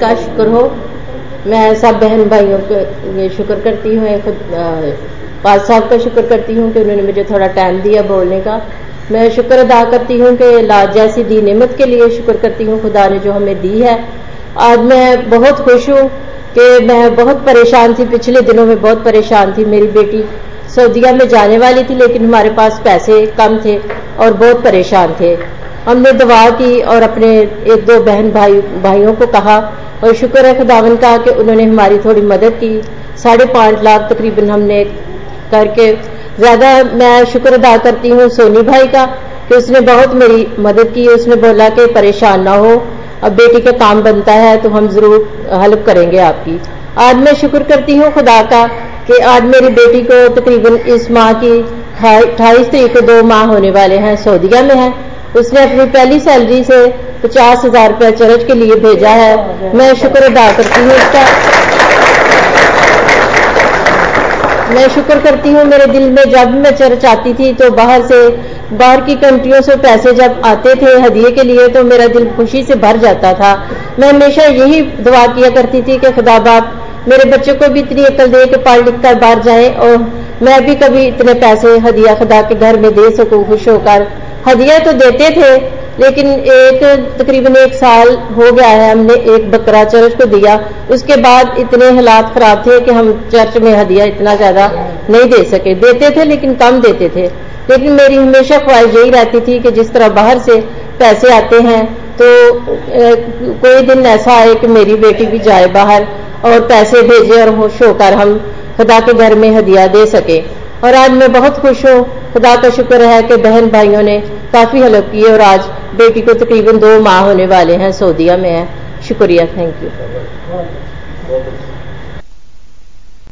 का शुक्र हो। मैं सब बहन भाइयों को ये शुक्र करती हूँ खुद पाज साहब का शुक्र करती हूँ कि उन्होंने मुझे थोड़ा टाइम दिया बोलने का। मैं शुक्र अदा करती हूँ कि जैसी दी नेमत के लिए शुक्र करती हूँ, खुदा ने जो हमें दी है। आज मैं बहुत खुश हूँ कि मैं बहुत परेशान थी, पिछले दिनों में बहुत परेशान थी। मेरी बेटी सऊदिया में जाने वाली थी, लेकिन हमारे पास पैसे कम थे और बहुत परेशान थे। हमने दवा की और अपने एक दो बहन भाई, भाइयों को कहा और शुक्र है खुदावन का कि उन्होंने हमारी थोड़ी मदद की। साढ़े पाँच लाख तकरीबन हमने करके। ज़्यादा मैं शुक्र अदा करती हूँ सोनी भाई का कि उसने बहुत मेरी मदद की। उसने बोला कि परेशान ना हो। अब बेटी का काम बनता है तो हम ज़रूर हेल्प करेंगे आपकी। आज मैं शुक्र करती हूँ खुदा का कि आज मेरी बेटी को तकरीबन इस माह की अट्ठाईस तरीक को दो माह होने वाले हैं, सऊदिया में है। उसने अपनी पहली सैलरी से पचास हज़ार रुपया चर्च के लिए भेजा है। मैं शुक्र अदा करती हूँ उसका। मैं शुक्र करती हूँ मेरे दिल में जब मैं चर्च आती थी तो बाहर से, बाहर की कंट्रियों से पैसे जब आते थे हदिये के लिए तो मेरा दिल खुशी से भर जाता था। मैं हमेशा यही दुआ किया करती थी कि खुदा बाप, मेरे बच्चों को भी इतनी अकल दे कि पढ़ लिख कर बाहर जाए और मैं भी कभी इतने पैसे हदिया खुदा के घर में दे सकूँ, खुश होकर। हदिया तो देते थे, लेकिन एक तकरीबन एक साल हो गया है हमने एक बकरा चर्च को दिया। उसके बाद इतने हालात खराब थे कि हम चर्च में हदिया इतना ज़्यादा नहीं दे सके। देते थे, लेकिन कम देते थे। लेकिन मेरी हमेशा ख्वाहिश यही रहती थी कि जिस तरह बाहर से पैसे आते हैं तो कोई दिन ऐसा आए कि मेरी बेटी भी जाए बाहर और पैसे भेजे और होश होकर हम, खुदा के घर में हदिया दे सके। और आज मैं बहुत खुश हूँ। खुदा का शुक्र है कि बहन भाइयों ने काफ़ी हेल्प की और आज बेटी को तकरीबन दो माह होने वाले हैं, सऊदिया में है। शुक्रिया थैंक यू